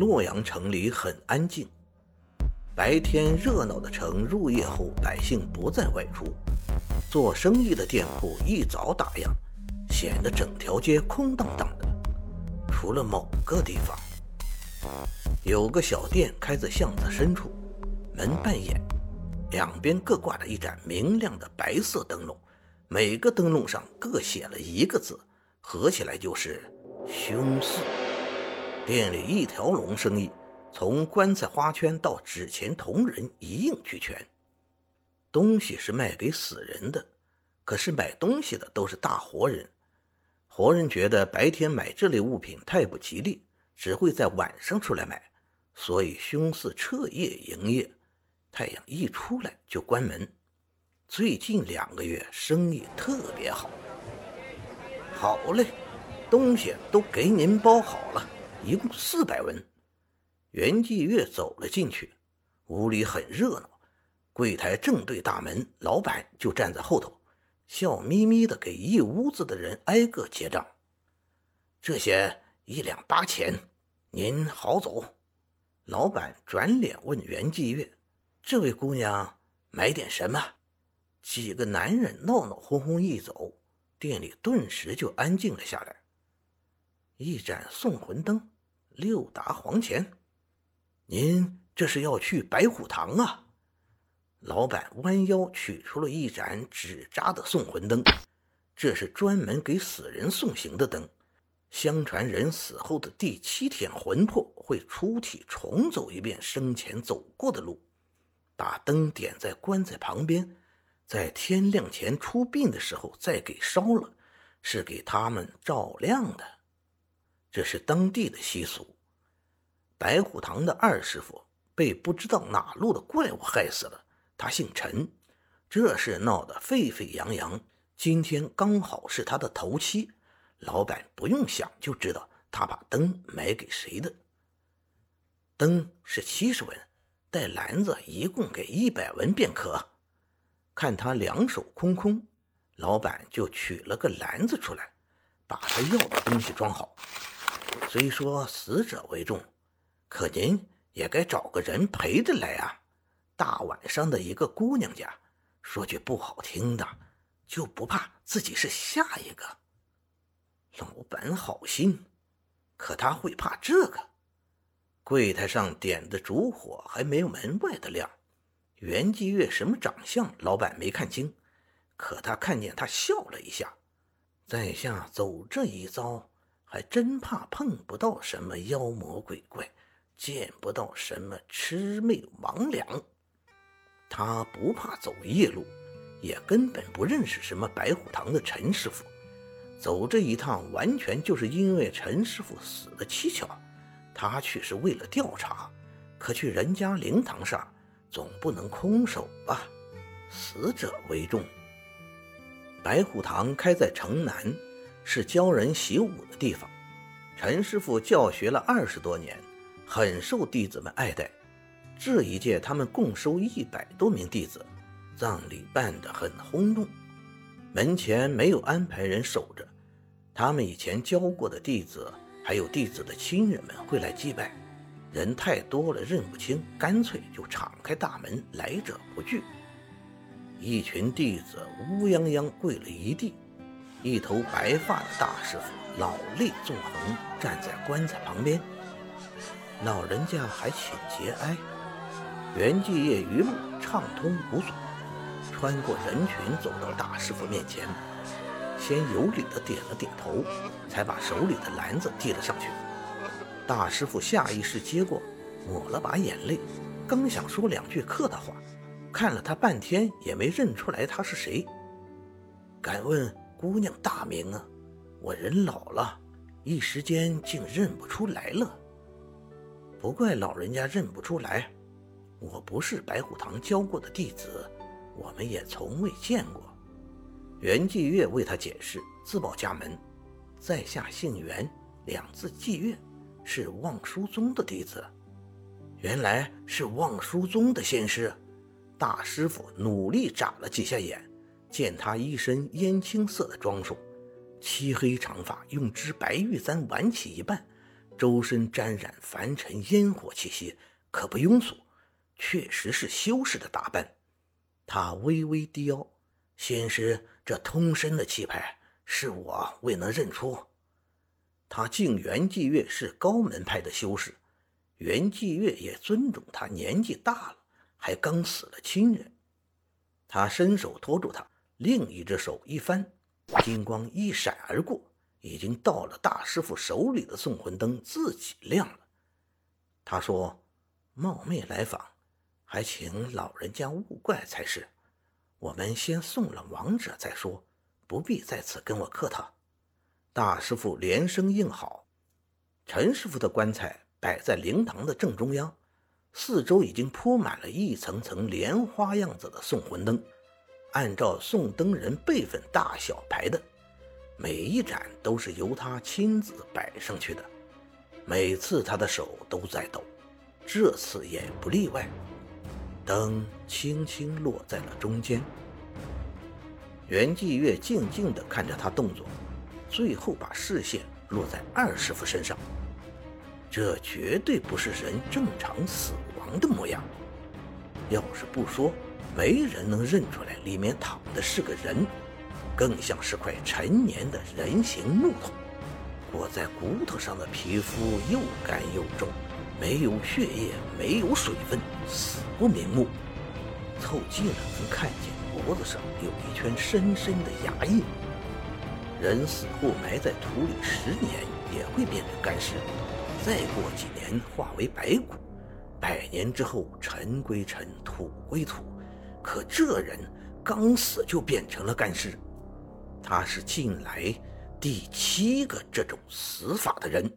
洛阳城里很安静，白天热闹的城，入夜后百姓不再外出，做生意的店铺一早打烊，显得整条街空荡荡的。除了某个地方，有个小店开在巷子深处，门半掩，两边各挂着一盏明亮的白色灯笼，每个灯笼上各写了一个字，合起来就是“凶四”。店里一条龙生意，从棺材花圈到纸钱铜人一应俱全。东西是卖给死人的，可是买东西的都是大活人。活人觉得白天买这类物品太不吉利，只会在晚上出来买，所以凶四彻夜营业，太阳一出来就关门。最近两个月生意特别好。好嘞，东西都给您包好了。一共四百文。袁继月走了进去，屋里很热闹，柜台正对大门，老板就站在后头，笑眯眯的给一屋子的人挨个结账。这些一两八钱，您好走。老板转脸问袁继月：“这位姑娘买点什么？”几个男人闹闹哄哄一走，店里顿时就安静了下来。一盏送魂灯，六沓黄钱。您这是要去白虎堂啊？老板弯腰取出了一盏纸扎的送魂灯，这是专门给死人送行的灯。相传人死后的第七天，魂魄会出体重走一遍生前走过的路。把灯点在棺材旁边，在天亮前出殡的时候再给烧了，是给他们照亮的。这是当地的习俗。白虎堂的二师傅被不知道哪路的怪物害死了，他姓陈，这事闹得沸沸扬扬。今天刚好是他的头七，老板不用想就知道他把灯买给谁的。灯是七十文，带篮子一共给一百文便可。看他两手空空，老板就取了个篮子出来，把他要的东西装好。虽说死者为重，可您也该找个人陪着来啊！大晚上的一个姑娘家，说句不好听的，就不怕自己是下一个？老板好心，可他会怕这个？柜台上点的烛火还没有门外的亮。袁继月什么长相，老板没看清，可他看见他笑了一下。在下走这一遭。还真怕碰不到什么妖魔鬼怪，见不到什么魑魅魍魉。他不怕走夜路，也根本不认识什么白虎堂的陈师傅。走这一趟，完全就是因为陈师傅死的蹊跷。他去是为了调查，可去人家灵堂上，总不能空手吧？死者为重。白虎堂开在城南。是教人习武的地方，陈师傅教学了二十多年，很受弟子们爱戴。这一届他们共收一百多名弟子，葬礼办得很轰动。门前没有安排人守着，他们以前教过的弟子，还有弟子的亲人们会来祭拜。人太多了认不清，干脆就敞开大门，来者不拒。一群弟子乌泱泱跪了一地。一头白发的大师傅老泪纵横，站在棺材旁边。老人家还请节哀。袁继业一路畅通无阻，穿过人群走到大师傅面前，先有礼的点了点头，才把手里的篮子递了上去。大师傅下意识接过，抹了把眼泪，刚想说两句客套话，看了他半天也没认出来他是谁。敢问？姑娘大名啊，我人老了，一时间竟认不出来了。不怪老人家认不出来，我不是白虎堂教过的弟子，我们也从未见过。袁继月为他解释，自报家门，在下姓袁，两字继月，是望书宗的弟子。原来是望书宗的仙师，大师傅努力眨了几下眼。见他一身烟青色的装束，漆黑长发用支白玉簪挽起一半，周身沾染凡尘烟火气息，可不庸俗，确实是修士的打扮。他微微低腰，先师，这通身的气派，是我未能认出。他敬袁继月是高门派的修士，袁继月也尊重他，年纪大了，还刚死了亲人。他伸手托住他，另一只手一翻，金光一闪而过。已经到了大师傅手里的送魂灯自己亮了。他说：“冒昧来访，还请老人家勿怪才是。我们先送了亡者再说，不必在此跟我客套。”大师傅连声应好。陈师傅的棺材摆在灵堂的正中央，四周已经铺满了一层层莲花样子的送魂灯，按照送灯人辈分大小排的。每一盏都是由他亲自摆上去的，每次他的手都在抖，这次也不例外。灯轻轻落在了中间，袁继月静静地看着他动作，最后把视线落在二师傅身上。这绝对不是人正常死亡的模样，要是不说，没人能认出来里面躺的是个人。更像是块陈年的人形木头，裹在骨头上的皮肤又干又重，没有血液，没有水分，死不瞑目。凑近了能看见脖子上有一圈深深的牙印。人死后埋在土里十年也会变成干尸，再过几年化为白骨，百年之后尘归尘，土归土。可这人刚死就变成了干尸。他是近来第七个这种死法的人。